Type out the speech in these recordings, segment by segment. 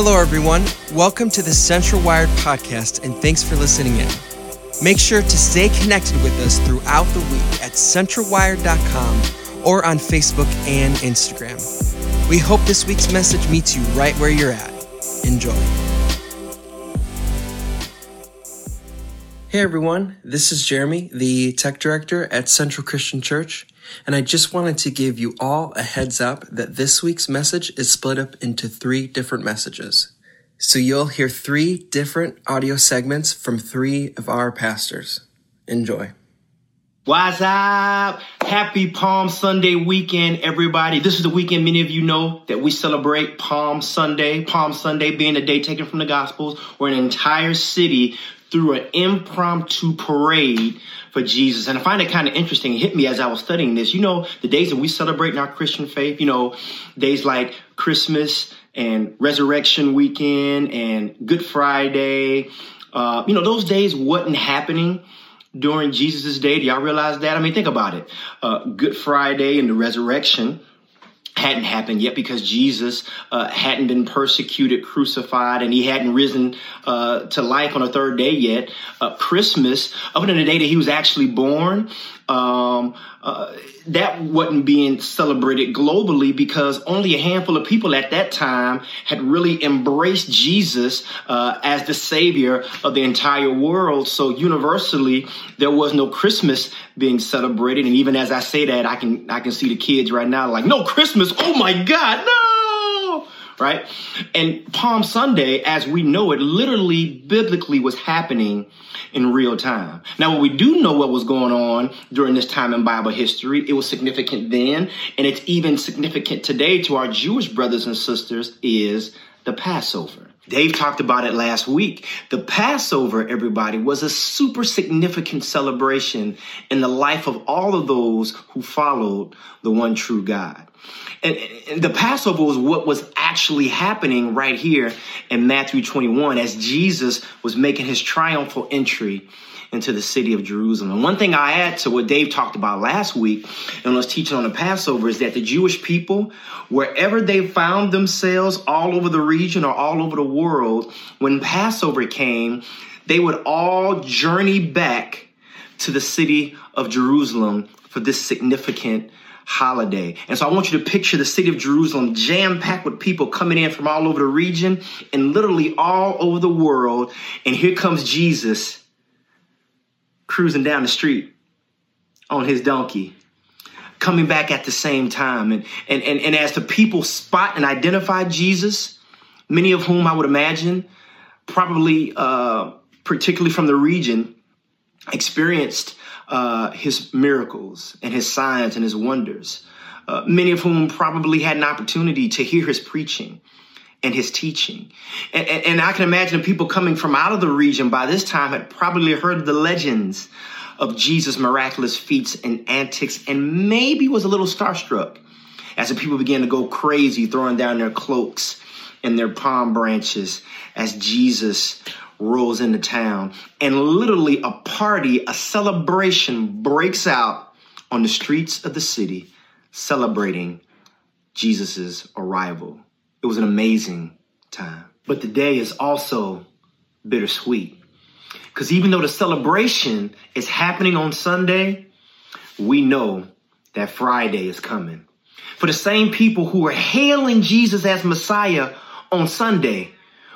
Hello, everyone. Welcome to the Central Wired podcast, and thanks for listening in. Make sure to stay connected with us throughout the week at centralwired.com or on Facebook and Instagram. We hope this week's message meets you right where you're at. Enjoy. Hey, everyone. This is Jeremy, the tech director at Central Christian Church. And I just wanted to give you all a heads up that this week's message is split up into three different messages. So you'll hear three different audio segments from three of our pastors. Enjoy. What's up? Happy Palm Sunday weekend, everybody. This is the weekend many of you know that we celebrate Palm Sunday. Palm Sunday being a day taken from the Gospels where an entire city threw an impromptu parade for Jesus. And I find it kind of interesting. It hit me as I was studying this. You know, the days that we celebrate in our Christian faith, you know, days like Christmas and Resurrection Weekend and Good Friday, uh, you know, those days wasn't happening during Jesus' day. Do y'all realize that? I mean, think about it. Uh, Good Friday and the resurrection hadn't happened yet because Jesus uh, hadn't been persecuted, crucified, and he hadn't risen uh, to life on a third day yet. Uh, Christmas, up until the day that he was actually born, um, uh, that wasn't being celebrated globally because only a handful of people at that time had really embraced Jesus uh, as the savior of the entire world. So universally, there was no Christmas being celebrated. And even as I say that, I can I can see the kids right now like, no Christmas! Oh my God, no! Right? And Palm Sunday, as we know it, literally biblically was happening in real time. Now, what we do know what was going on during this time in Bible history, it was significant then, and it's even significant today to our Jewish brothers and sisters, is the Passover. Dave talked about it last week. The Passover, everybody, was a super significant celebration in the life of all of those who followed the one true God. And, and, the Passover was what was actually happening right here in Matthew 21 as Jesus was making his triumphal entry into the city of Jerusalem. And one thing I add to what Dave talked about last week and was teaching on the Passover is that the Jewish people, wherever they found themselves all over the region or all over the world, when Passover came, they would all journey back to the city of Jerusalem for this significant holiday. And so I want you to picture the city of Jerusalem jam packed with people coming in from all over the region and literally all over the world. And here comes Jesus cruising down the street on his donkey coming back at the same time. And, and, and, and as the people spot and identify Jesus, many of whom I would imagine probably, uh, particularly from the region, experienced uh, his miracles and his signs and his wonders, uh, many of whom probably had an opportunity to hear his preaching and his teaching. And, and, and I can imagine people coming from out of the region by this time had probably heard the legends of Jesus' miraculous feats and antics and maybe was a little starstruck as the people began to go crazy, throwing down their cloaks and their palm branches as Jesus rolls into town. And literally, a party, a celebration breaks out on the streets of the city, celebrating Jesus' arrival. It was an amazing time. But the day is also bittersweet. Because even though the celebration is happening on Sunday, we know that Friday is coming. For the same people who are hailing Jesus as Messiah on Sunday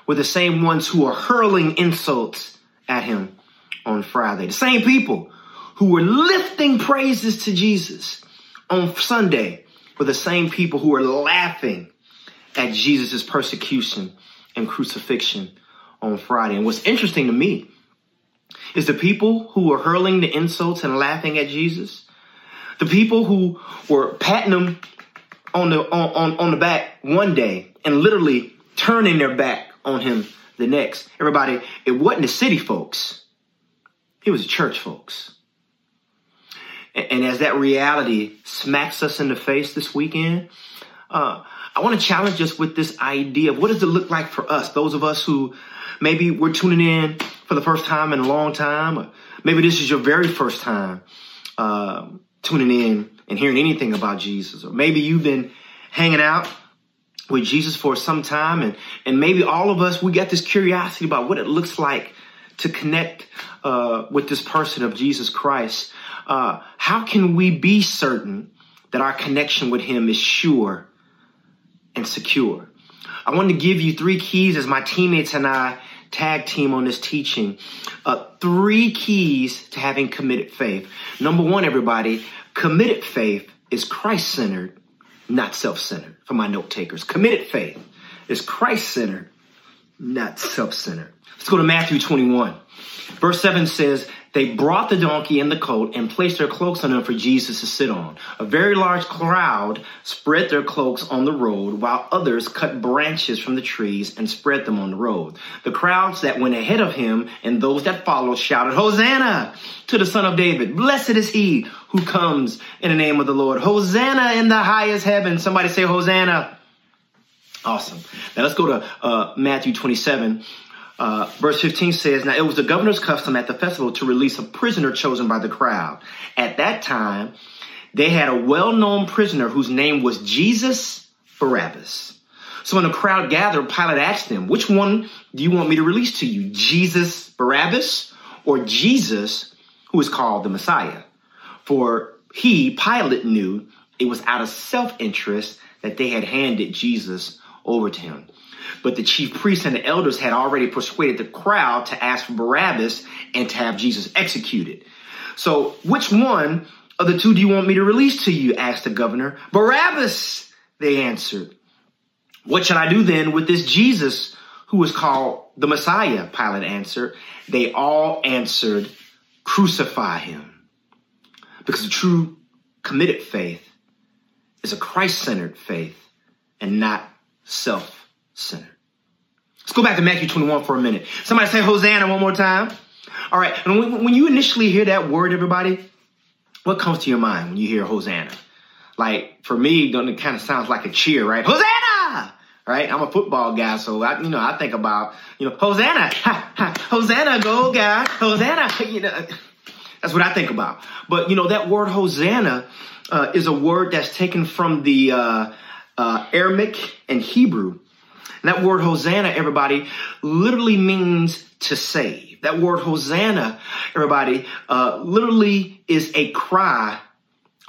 were the same ones who are hurling insults at him on Friday. The same people who were lifting praises to Jesus on Sunday were the same people who were laughing at Jesus' persecution and crucifixion on Friday. And what's interesting to me is the people who were hurling the insults and laughing at Jesus, the people who were patting him on the on, on, on the back one day and literally turning their back on him the next. Everybody, it wasn't the city folks. It was the church folks. And, as that reality smacks us in the face this weekend, uh, I want to challenge us with this idea of what does it look like for us, those of us who maybe we're tuning in for the first time in a long time, or maybe this is your very first time uh, tuning in and hearing anything about Jesus, or maybe you've been hanging out with Jesus for some time, and and maybe all of us we got this curiosity about what it looks like to connect uh, with this person of Jesus Christ. Uh, how can we be certain that our connection with Him is sure and secure? I want to give you three keys as my teammates and I tag team on this teaching. Uh, three keys to having committed faith. Number one, everybody, committed faith is Christ centered, not self centered. For my note takers, committed faith is Christ centered, not self centered. Let's go to Matthew 21. Verse 7 says, they brought the donkey and the colt and placed their cloaks on him for Jesus to sit on. A very large crowd spread their cloaks on the road, while others cut branches from the trees and spread them on the road. The crowds that went ahead of him and those that followed shouted, Hosanna to the Son of David. Blessed is he who comes in the name of the Lord. Hosanna in the highest heaven. Somebody say Hosanna. Awesome. Now let's go to uh, Matthew 27. Uh, verse 15 says, Now it was the governor's custom at the festival to release a prisoner chosen by the crowd. At that time, they had a well known prisoner whose name was Jesus Barabbas. So when the crowd gathered, Pilate asked them, Which one do you want me to release to you? Jesus Barabbas or Jesus, who is called the Messiah? For he, Pilate, knew it was out of self interest that they had handed Jesus over to him. But the chief priests and the elders had already persuaded the crowd to ask for Barabbas and to have Jesus executed. So, which one of the two do you want me to release to you? asked the governor. Barabbas, they answered. What should I do then with this Jesus who is called the Messiah? Pilate answered. They all answered, crucify him. Because a true committed faith is a Christ centered faith and not self centered. Let's go back to Matthew 21 for a minute. Somebody say Hosanna one more time. All right. And when, you initially hear that word, everybody, what comes to your mind when you hear Hosanna? Like for me, it kind of sounds like a cheer, right? Hosanna! Right? I'm a football guy, so I, you know, I think about, you know, Hosanna, ha, ha, Hosanna, go guy, Hosanna, you know, that's what I think about. But you know, that word Hosanna uh, is a word that's taken from the uh, uh, Aramaic and Hebrew, that word Hosanna, everybody, literally means to save. That word Hosanna, everybody, uh, literally is a cry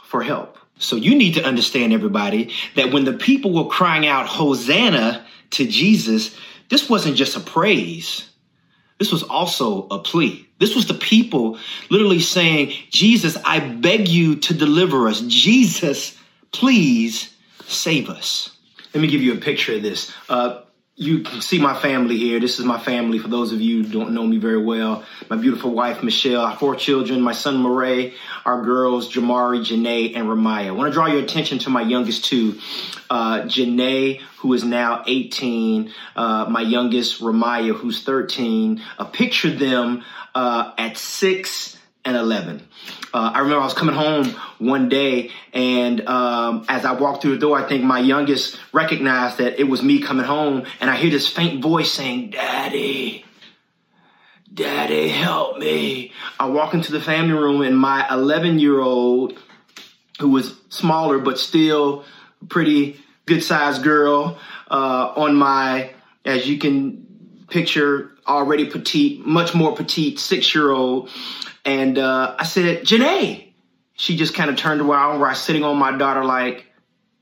for help. So you need to understand, everybody, that when the people were crying out Hosanna to Jesus, this wasn't just a praise. This was also a plea. This was the people literally saying, Jesus, I beg you to deliver us. Jesus, please save us. Let me give you a picture of this. Uh, you can see my family here. This is my family. For those of you who don't know me very well, my beautiful wife Michelle, our four children, my son Murray, our girls Jamari, Janae, and Ramaya. I want to draw your attention to my youngest two, uh, Janae, who is now 18, uh, my youngest Ramaya, who's 13. Uh, picture them uh, at six and 11. Uh, I remember I was coming home one day, and um, as I walked through the door, I think my youngest recognized that it was me coming home, and I hear this faint voice saying, Daddy, Daddy, help me. I walk into the family room, and my 11 year old, who was smaller but still pretty good sized girl, uh, on my, as you can picture, already petite, much more petite six year old, and uh, I said, Janae. She just kind of turned around was sitting on my daughter, like,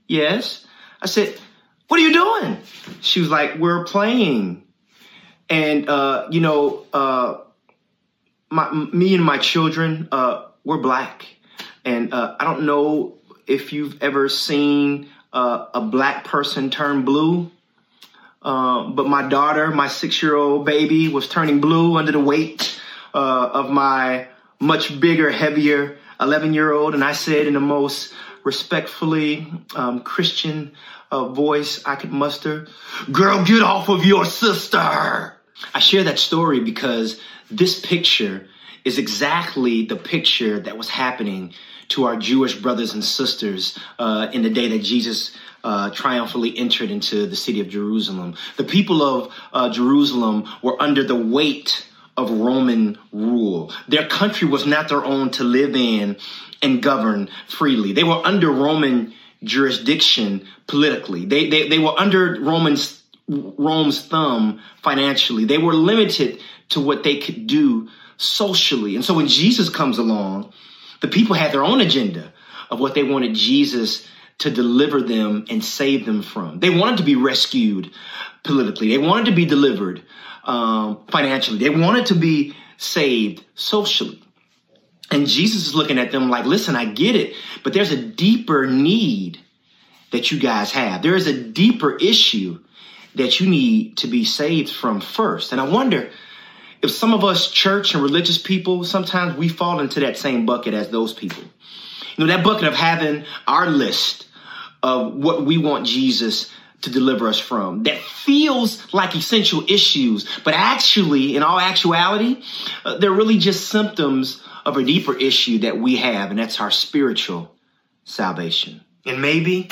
yes. I said, what are you doing? She was like, we're playing. And, uh, you know, uh, my, me and my children, uh, we're black. And uh, I don't know if you've ever seen uh, a black person turn blue. Uh, but my daughter, my six year old baby, was turning blue under the weight uh, of my much bigger, heavier 11 year old. And I said in the most respectfully um, Christian uh, voice I could muster, Girl, get off of your sister. I share that story because this picture is exactly the picture that was happening to our Jewish brothers and sisters uh, in the day that Jesus uh, triumphantly entered into the city of Jerusalem. The people of uh, Jerusalem were under the weight of Roman rule. Their country was not their own to live in and govern freely. They were under Roman jurisdiction politically. They, they, they were under Roman's, Rome's thumb financially. They were limited to what they could do socially. And so when Jesus comes along, the people had their own agenda of what they wanted Jesus to deliver them and save them from. They wanted to be rescued politically. They wanted to be delivered um, financially. They wanted to be saved socially. And Jesus is looking at them like, listen, I get it, but there's a deeper need that you guys have. There is a deeper issue that you need to be saved from first. And I wonder if some of us church and religious people, sometimes we fall into that same bucket as those people. You know, that bucket of having our list of what we want Jesus to deliver us from that feels like essential issues, but actually, in all actuality, uh, they're really just symptoms of a deeper issue that we have, and that's our spiritual salvation. And maybe,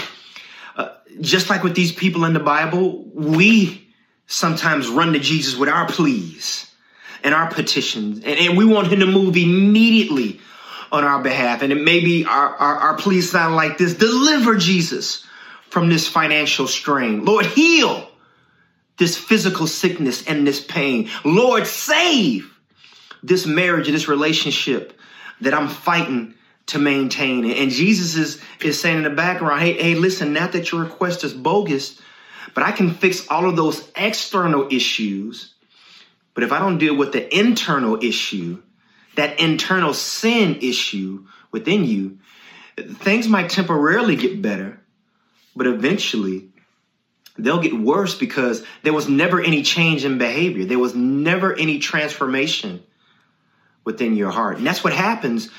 uh, just like with these people in the Bible, we sometimes run to Jesus with our pleas and our petitions, and, and we want him to move immediately on our behalf. And it maybe our, our, our pleas sound like this deliver Jesus from this financial strain. Lord, heal this physical sickness and this pain. Lord, save this marriage and this relationship that I'm fighting to maintain. And Jesus is, is saying in the background, hey, hey, listen, not that your request is bogus, but I can fix all of those external issues. But if I don't deal with the internal issue, that internal sin issue within you, things might temporarily get better, but eventually they'll get worse because there was never any change in behavior. There was never any transformation within your heart. And that's what happens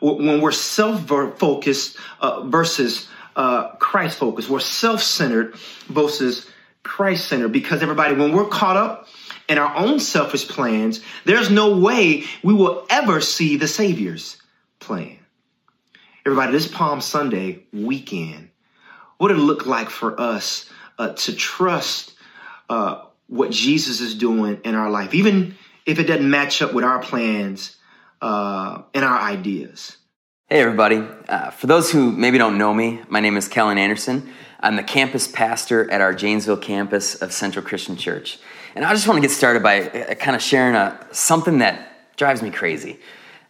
when we're self focused uh, versus uh, Christ focused. We're self centered versus Christ centered because everybody, when we're caught up in our own selfish plans, there's no way we will ever see the Savior's plan. Everybody, this Palm Sunday weekend, what it look like for us uh, to trust uh, what Jesus is doing in our life, even if it doesn't match up with our plans uh, and our ideas. Hey, everybody. Uh, for those who maybe don't know me, my name is Kellen Anderson. I'm the campus pastor at our Janesville campus of Central Christian Church. And I just want to get started by uh, kind of sharing a, something that drives me crazy.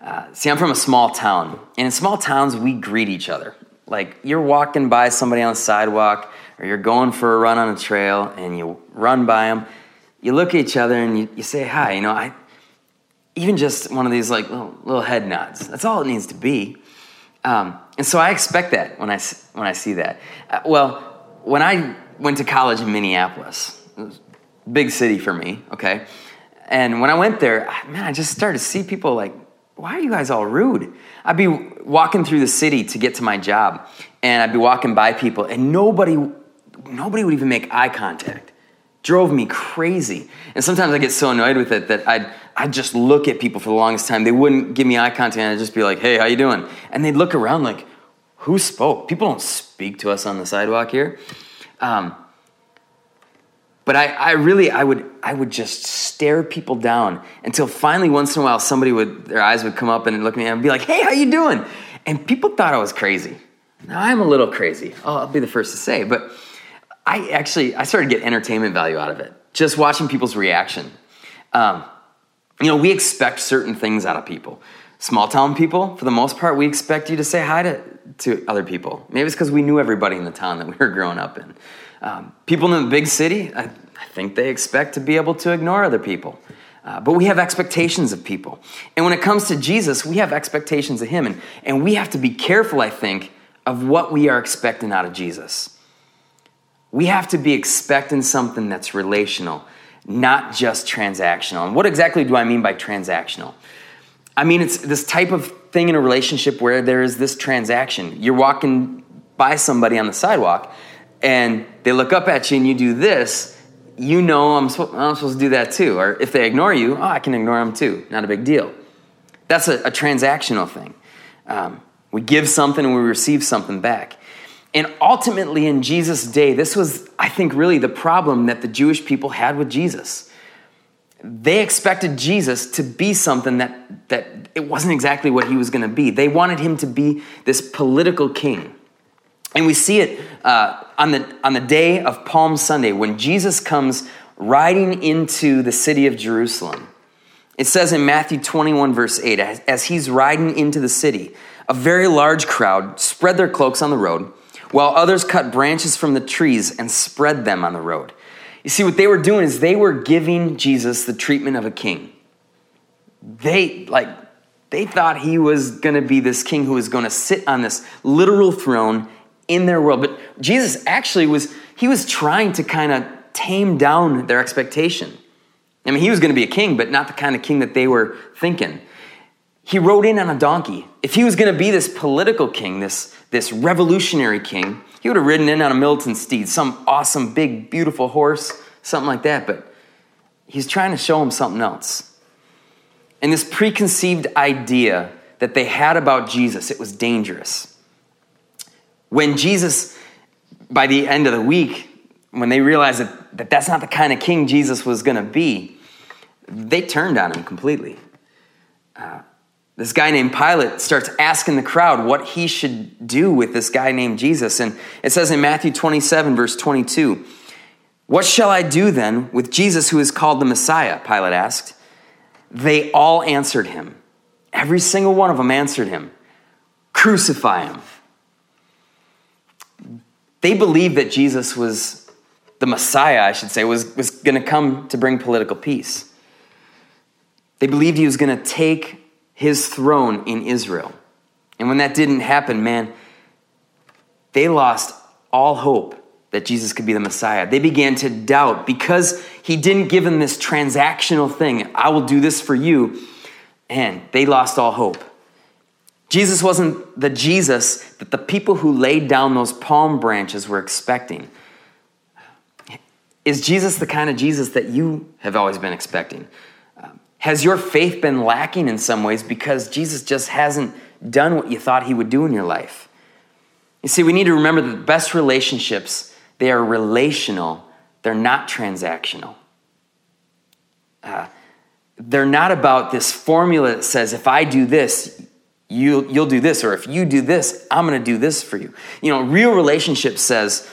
Uh, see, I'm from a small town, and in small towns, we greet each other. Like you're walking by somebody on the sidewalk, or you're going for a run on a trail, and you run by them. You look at each other and you, you say hi. You know, I, even just one of these like little, little head nods. That's all it needs to be. Um, and so I expect that when I, when I see that. Uh, well, when I went to college in Minneapolis, big city for me, okay? And when I went there, man, I just started to see people like, why are you guys all rude? I'd be walking through the city to get to my job, and I'd be walking by people, and nobody, nobody would even make eye contact. Drove me crazy. And sometimes I get so annoyed with it that I'd, I'd just look at people for the longest time. They wouldn't give me eye contact. And I'd just be like, hey, how you doing? And they'd look around like, who spoke? People don't speak to us on the sidewalk here. Um, but I, I really, I would, I would just stare people down until finally, once in a while, somebody would, their eyes would come up and look at me and be like, "Hey, how you doing?" And people thought I was crazy. Now I'm a little crazy. I'll be the first to say, but I actually, I started to get entertainment value out of it. Just watching people's reaction. Um, you know, we expect certain things out of people. Small town people, for the most part, we expect you to say hi to, to other people. Maybe it's because we knew everybody in the town that we were growing up in. Um, people in the big city, I, I, think they expect to be able to ignore other people. Uh, but we have expectations of people. And when it comes to Jesus, we have expectations of Him. And, and we have to be careful, I think, of what we are expecting out of Jesus. We have to be expecting something that's relational not just transactional. And what exactly do I mean by transactional? I mean, it's this type of thing in a relationship where there is this transaction. You're walking by somebody on the sidewalk and they look up at you and you do this, you know I'm, I'm supposed to do that too. Or if they ignore you, oh, I can ignore them too. Not a big deal. That's a, a transactional thing. Um, we give something and we receive something back. And ultimately, in Jesus' day, this was, I think, really the problem that the Jewish people had with Jesus. They expected Jesus to be something that, that it wasn't exactly what he was going to be. They wanted him to be this political king. And we see it uh, on, the, on the day of Palm Sunday when Jesus comes riding into the city of Jerusalem. It says in Matthew 21, verse 8, as, as he's riding into the city, a very large crowd spread their cloaks on the road, while others cut branches from the trees and spread them on the road. You see, what they were doing is they were giving Jesus the treatment of a king. They, like, they thought he was going to be this king who was going to sit on this literal throne in their world. But Jesus actually was, he was trying to kind of tame down their expectation. I mean, he was going to be a king, but not the kind of king that they were thinking. He rode in on a donkey. If he was going to be this political king, this, this revolutionary king, he would have ridden in on a militant steed, some awesome, big, beautiful horse, something like that. But he's trying to show him something else. And this preconceived idea that they had about Jesus, it was dangerous. When Jesus, by the end of the week, when they realized that, that that's not the kind of king Jesus was going to be, they turned on him completely. Uh, this guy named Pilate starts asking the crowd what he should do with this guy named Jesus. And it says in Matthew 27, verse 22, What shall I do then with Jesus who is called the Messiah? Pilate asked. They all answered him. Every single one of them answered him Crucify him. They believed that Jesus was the Messiah, I should say, was, was going to come to bring political peace. They believed he was going to take his throne in Israel. And when that didn't happen, man, they lost all hope that Jesus could be the Messiah. They began to doubt because he didn't give them this transactional thing I will do this for you. And they lost all hope. Jesus wasn't the Jesus that the people who laid down those palm branches were expecting. Is Jesus the kind of Jesus that you have always been expecting? Um, has your faith been lacking in some ways because Jesus just hasn't done what you thought he would do in your life? You see, we need to remember that the best relationships, they are relational, they're not transactional. Uh, they're not about this formula that says, if I do this, you, you'll do this, or if you do this, I'm gonna do this for you. You know, real relationship says,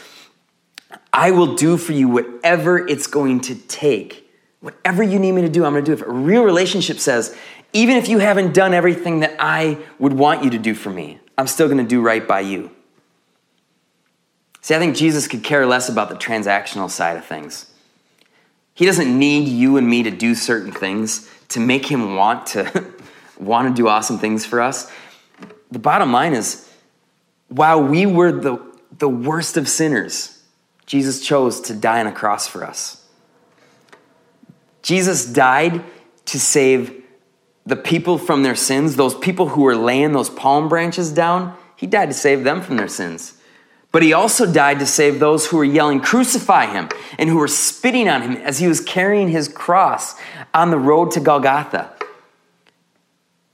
I will do for you whatever it's going to take. Whatever you need me to do, I'm going to do it. A real relationship says, even if you haven't done everything that I would want you to do for me, I'm still going to do right by you. See, I think Jesus could care less about the transactional side of things. He doesn't need you and me to do certain things to make him want to want to do awesome things for us. The bottom line is while we were the, the worst of sinners, Jesus chose to die on a cross for us. Jesus died to save the people from their sins, those people who were laying those palm branches down. He died to save them from their sins. But he also died to save those who were yelling, Crucify him, and who were spitting on him as he was carrying his cross on the road to Golgotha.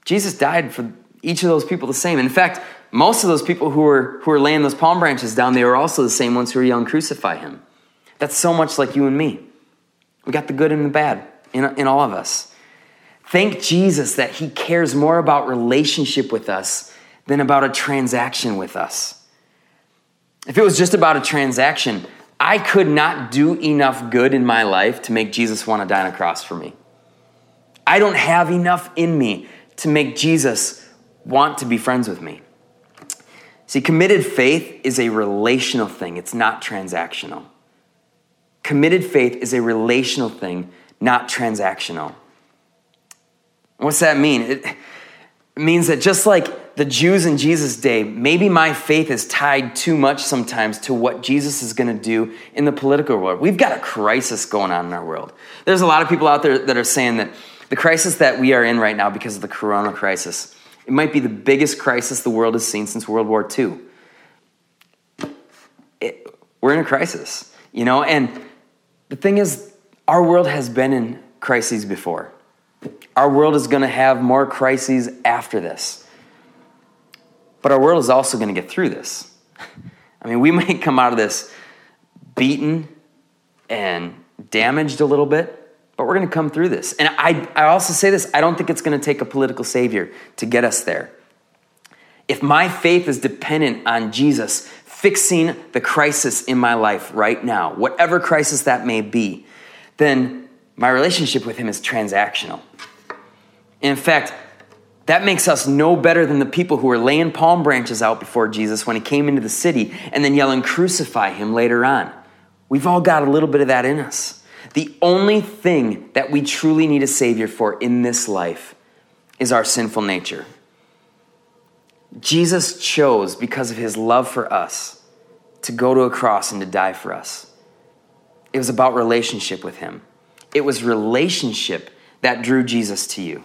Jesus died for each of those people the same. In fact, most of those people who were, who were laying those palm branches down, they were also the same ones who were yelling, Crucify him. That's so much like you and me. We got the good and the bad in, in all of us. Thank Jesus that he cares more about relationship with us than about a transaction with us. If it was just about a transaction, I could not do enough good in my life to make Jesus want to die on a cross for me. I don't have enough in me to make Jesus want to be friends with me. See, committed faith is a relational thing, it's not transactional. Committed faith is a relational thing, not transactional. What's that mean? It, means that just like the Jews in Jesus' day, maybe my faith is tied too much sometimes to what Jesus is going to do in the political world. We've got a crisis going on in our world. There's a lot of people out there that are saying that the crisis that we are in right now because of the corona crisis it might be the biggest crisis the world has seen since World War II. It, we're in a crisis, you know, and the thing is, our world has been in crises before. Our world is going to have more crises after this. But our world is also going to get through this. I mean, we might come out of this beaten and damaged a little bit, but we're going to come through this. And I, I also say this I don't think it's going to take a political savior to get us there. If my faith is dependent on Jesus fixing the crisis in my life right now, whatever crisis that may be, then my relationship with Him is transactional. In fact, that makes us no better than the people who were laying palm branches out before Jesus when he came into the city and then yelling, Crucify him later on. We've all got a little bit of that in us. The only thing that we truly need a Savior for in this life is our sinful nature. Jesus chose, because of his love for us, to go to a cross and to die for us. It was about relationship with him. It was relationship that drew Jesus to you.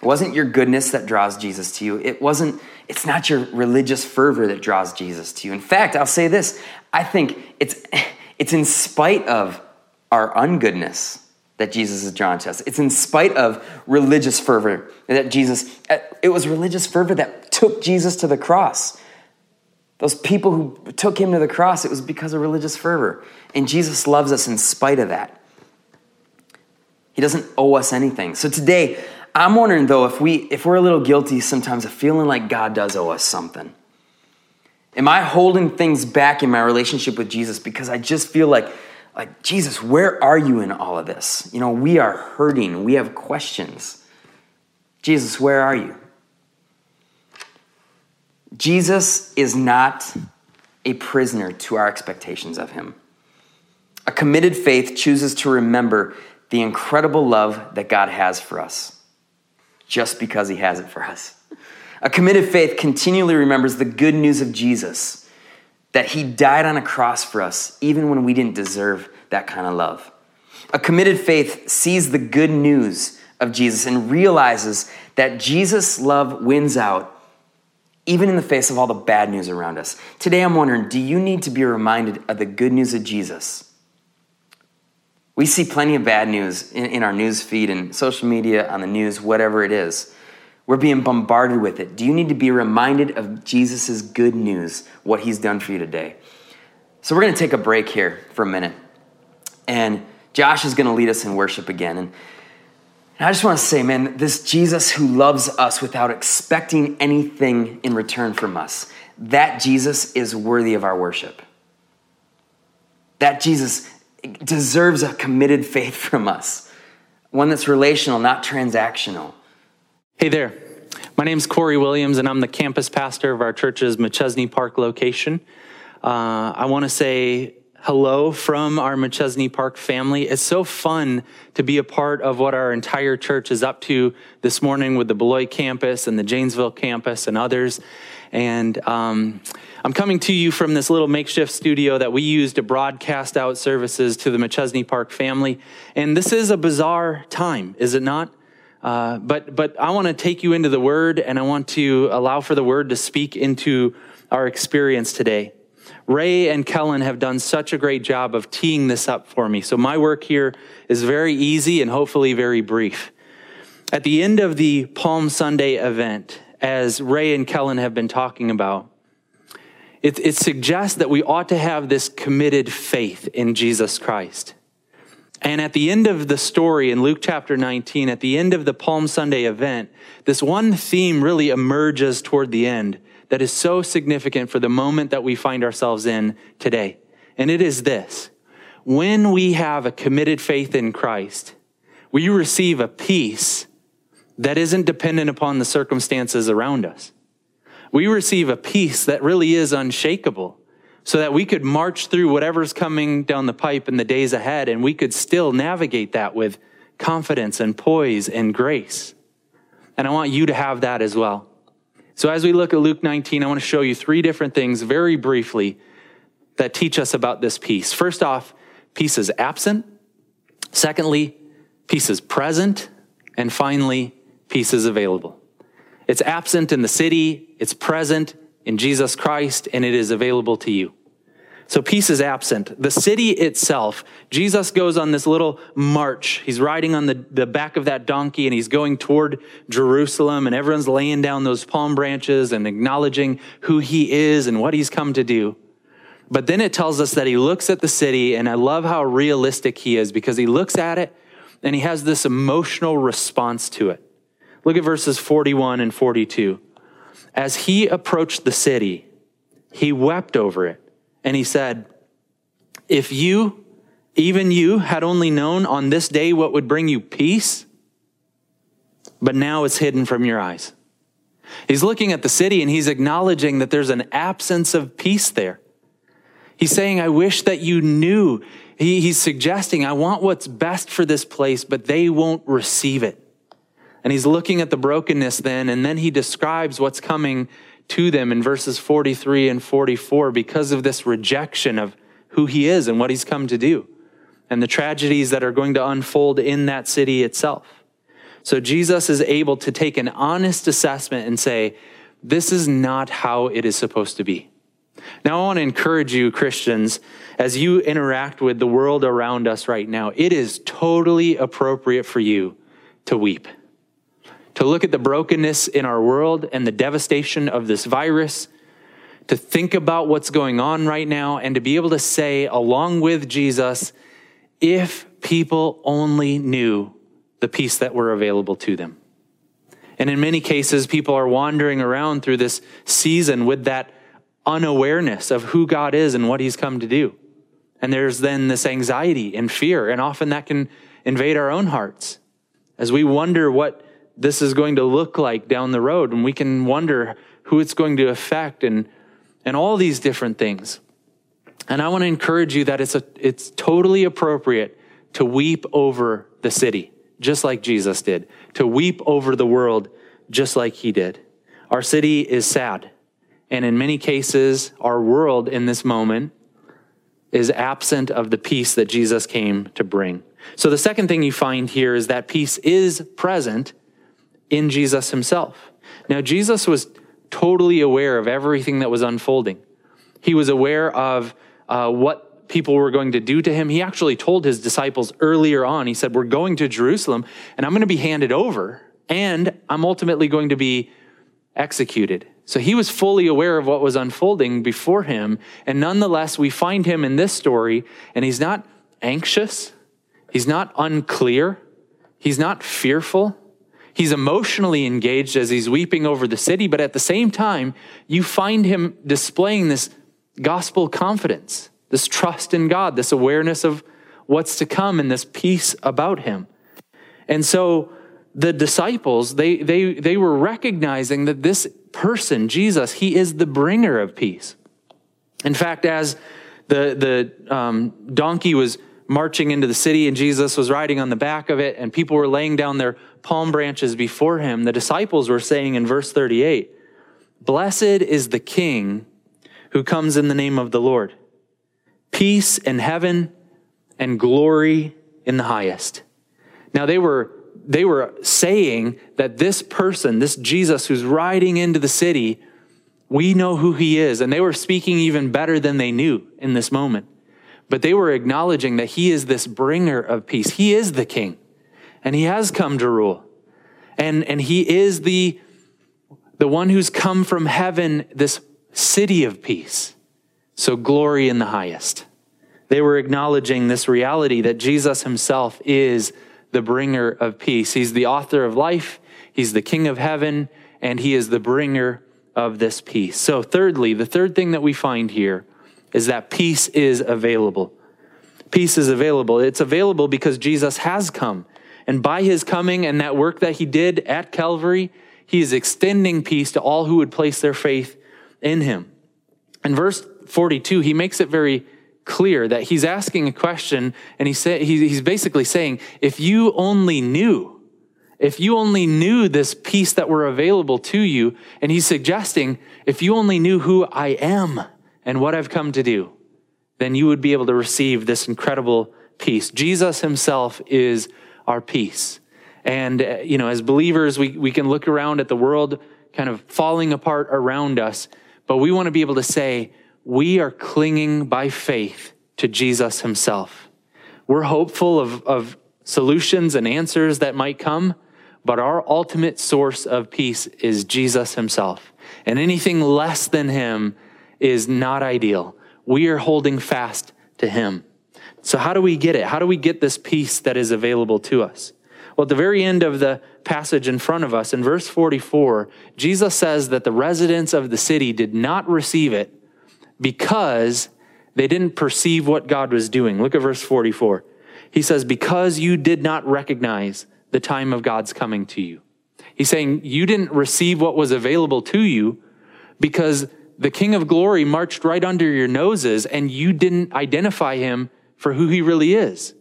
It wasn't your goodness that draws Jesus to you. It wasn't, it's not your religious fervor that draws Jesus to you. In fact, I'll say this I think it's, it's in spite of our ungoodness that Jesus is drawn to us. It's in spite of religious fervor that Jesus, it was religious fervor that took Jesus to the cross. Those people who took him to the cross, it was because of religious fervor. And Jesus loves us in spite of that. He doesn't owe us anything. So today, I'm wondering though if we if we're a little guilty sometimes of feeling like God does owe us something. Am I holding things back in my relationship with Jesus because I just feel like like Jesus, where are you in all of this? You know, we are hurting. We have questions. Jesus, where are you? Jesus is not a prisoner to our expectations of him. A committed faith chooses to remember the incredible love that God has for us just because he has it for us. A committed faith continually remembers the good news of Jesus that he died on a cross for us even when we didn't deserve that kind of love. A committed faith sees the good news of Jesus and realizes that Jesus' love wins out even in the face of all the bad news around us. Today, I'm wondering do you need to be reminded of the good news of Jesus? We see plenty of bad news in, in our news feed and social media, on the news, whatever it is. We're being bombarded with it. Do you need to be reminded of Jesus' good news, what he's done for you today? So, we're going to take a break here for a minute. And Josh is going to lead us in worship again. And I just want to say, man, this Jesus who loves us without expecting anything in return from us, that Jesus is worthy of our worship. That Jesus deserves a committed faith from us, one that's relational, not transactional. Hey there. My name is Corey Williams, and I'm the campus pastor of our church's Machesney Park location. Uh, I want to say hello from our Machesney Park family. It's so fun to be a part of what our entire church is up to this morning with the Beloit campus and the Janesville campus and others. And um, I'm coming to you from this little makeshift studio that we use to broadcast out services to the Machesney Park family. And this is a bizarre time, is it not? Uh, but but I want to take you into the Word, and I want to allow for the Word to speak into our experience today. Ray and Kellen have done such a great job of teeing this up for me. So my work here is very easy and hopefully very brief. At the end of the Palm Sunday event, as Ray and Kellen have been talking about, it, it suggests that we ought to have this committed faith in Jesus Christ. And at the end of the story in Luke chapter 19, at the end of the Palm Sunday event, this one theme really emerges toward the end that is so significant for the moment that we find ourselves in today. And it is this. When we have a committed faith in Christ, we receive a peace that isn't dependent upon the circumstances around us. We receive a peace that really is unshakable so that we could march through whatever's coming down the pipe in the days ahead and we could still navigate that with confidence and poise and grace. And I want you to have that as well. So, as we look at Luke 19, I want to show you three different things very briefly that teach us about this peace. First off, peace is absent. Secondly, peace is present. And finally, peace is available. It's absent in the city, it's present in Jesus Christ, and it is available to you. So peace is absent. The city itself, Jesus goes on this little march. He's riding on the, the back of that donkey and he's going toward Jerusalem and everyone's laying down those palm branches and acknowledging who he is and what he's come to do. But then it tells us that he looks at the city and I love how realistic he is because he looks at it and he has this emotional response to it. Look at verses 41 and 42. As he approached the city, he wept over it. And he said, If you, even you, had only known on this day what would bring you peace, but now it's hidden from your eyes. He's looking at the city and he's acknowledging that there's an absence of peace there. He's saying, I wish that you knew. He, he's suggesting, I want what's best for this place, but they won't receive it. And he's looking at the brokenness then, and then he describes what's coming to them in verses 43 and 44 because of this rejection of who he is and what he's come to do, and the tragedies that are going to unfold in that city itself. So Jesus is able to take an honest assessment and say, this is not how it is supposed to be. Now, I want to encourage you, Christians, as you interact with the world around us right now, it is totally appropriate for you to weep, to look at the brokenness in our world and the devastation of this virus, to think about what's going on right now, and to be able to say, along with Jesus, if people only knew the peace that were available to them. And in many cases, people are wandering around through this season with that unawareness of who God is and what He's come to do. And there's then this anxiety and fear, and often that can invade our own hearts as we wonder what this is going to look like down the road, and we can wonder who it's going to affect and, and all these different things. And I want to encourage you that it's, a, it's totally appropriate to weep over the city just like Jesus did, to weep over the world just like he did. Our city is sad. And in many cases, our world in this moment is absent of the peace that Jesus came to bring. So the second thing you find here is that peace is present in Jesus himself. Now, Jesus was totally aware of everything that was unfolding. He was aware of uh, what people were going to do to him. He actually told his disciples earlier on, he said, We're going to Jerusalem and I'm going to be handed over and I'm ultimately going to be executed. So he was fully aware of what was unfolding before him. And nonetheless, we find him in this story and he's not anxious. He's not unclear. He's not fearful. He's emotionally engaged as he's weeping over the city, but at the same time, you find him displaying this gospel confidence this trust in God, this awareness of what's to come, and this peace about him. And so the disciples, they, they, they were recognizing that this person, Jesus, he is the bringer of peace. In fact, as the, the um, donkey was marching into the city and Jesus was riding on the back of it, and people were laying down their palm branches before him, the disciples were saying in verse 38 Blessed is the King who comes in the name of the Lord peace in heaven and glory in the highest. Now they were they were saying that this person, this Jesus who's riding into the city, we know who he is. And they were speaking even better than they knew in this moment. But they were acknowledging that he is this bringer of peace. He is the king and he has come to rule. And, and he is the, the one who's come from heaven, this city of peace. So glory in the highest. They were acknowledging this reality that Jesus himself is the bringer of peace. He's the author of life, he's the king of heaven, and he is the bringer of this peace. So, thirdly, the third thing that we find here is that peace is available. Peace is available. It's available because Jesus has come. And by his coming and that work that he did at Calvary, he is extending peace to all who would place their faith in him. In verse 42, he makes it very clear that he's asking a question and he say, he's basically saying, if you only knew, if you only knew this peace that were available to you, and he's suggesting, if you only knew who I am and what I've come to do, then you would be able to receive this incredible peace. Jesus himself is our peace. And, uh, you know, as believers, we, we can look around at the world kind of falling apart around us, but we want to be able to say, we are clinging by faith to Jesus himself. We're hopeful of, of solutions and answers that might come, but our ultimate source of peace is Jesus himself. And anything less than him is not ideal. We are holding fast to him. So, how do we get it? How do we get this peace that is available to us? Well, at the very end of the passage in front of us, in verse 44, Jesus says that the residents of the city did not receive it because they didn't perceive what God was doing. Look at verse 44. He says, Because you did not recognize the time of God's coming to you. He's saying you didn't receive what was available to you because the King of Glory marched right under your noses and you didn't identify him for who he really is.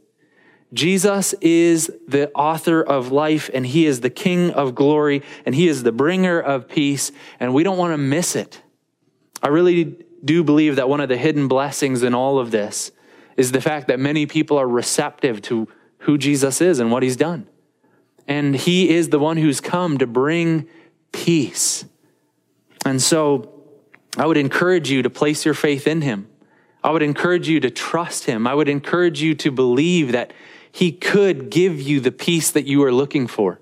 Jesus is the author of life and he is the King of glory and he is the bringer of peace and we don't want to miss it. I really do believe that one of the hidden blessings in all of this is the fact that many people are receptive to who Jesus is and what he's done. And he is the one who's come to bring peace. And so I would encourage you to place your faith in him. I would encourage you to trust him. I would encourage you to believe that he could give you the peace that you are looking for.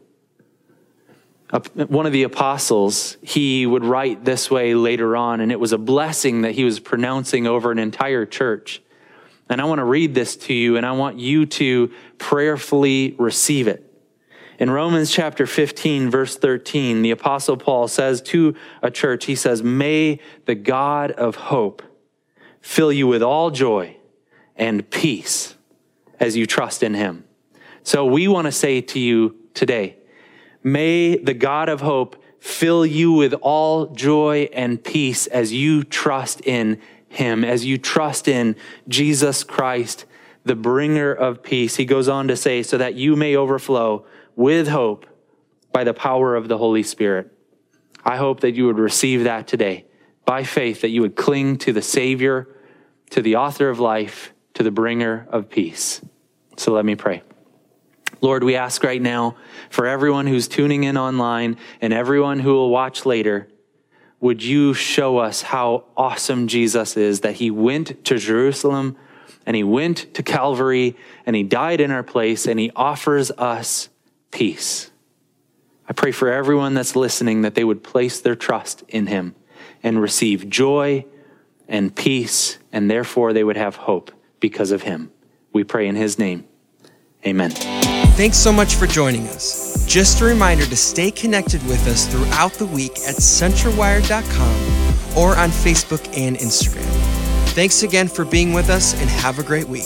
One of the apostles, he would write this way later on, and it was a blessing that he was pronouncing over an entire church. And I want to read this to you, and I want you to prayerfully receive it. In Romans chapter 15, verse 13, the apostle Paul says to a church, he says, May the God of hope fill you with all joy and peace as you trust in him. So we want to say to you today, may the God of hope fill you with all joy and peace as you trust in him, as you trust in Jesus Christ, the bringer of peace. He goes on to say, so that you may overflow with hope by the power of the Holy Spirit. I hope that you would receive that today by faith, that you would cling to the Savior, to the author of life, to the bringer of peace. So let me pray. Lord, we ask right now for everyone who's tuning in online and everyone who will watch later, would you show us how awesome Jesus is that he went to Jerusalem and he went to Calvary and he died in our place and he offers us peace. I pray for everyone that's listening that they would place their trust in him and receive joy and peace, and therefore they would have hope because of him. We pray in his name. Amen. Thanks so much for joining us. Just a reminder to stay connected with us throughout the week at centralwired.com or on Facebook and Instagram. Thanks again for being with us and have a great week.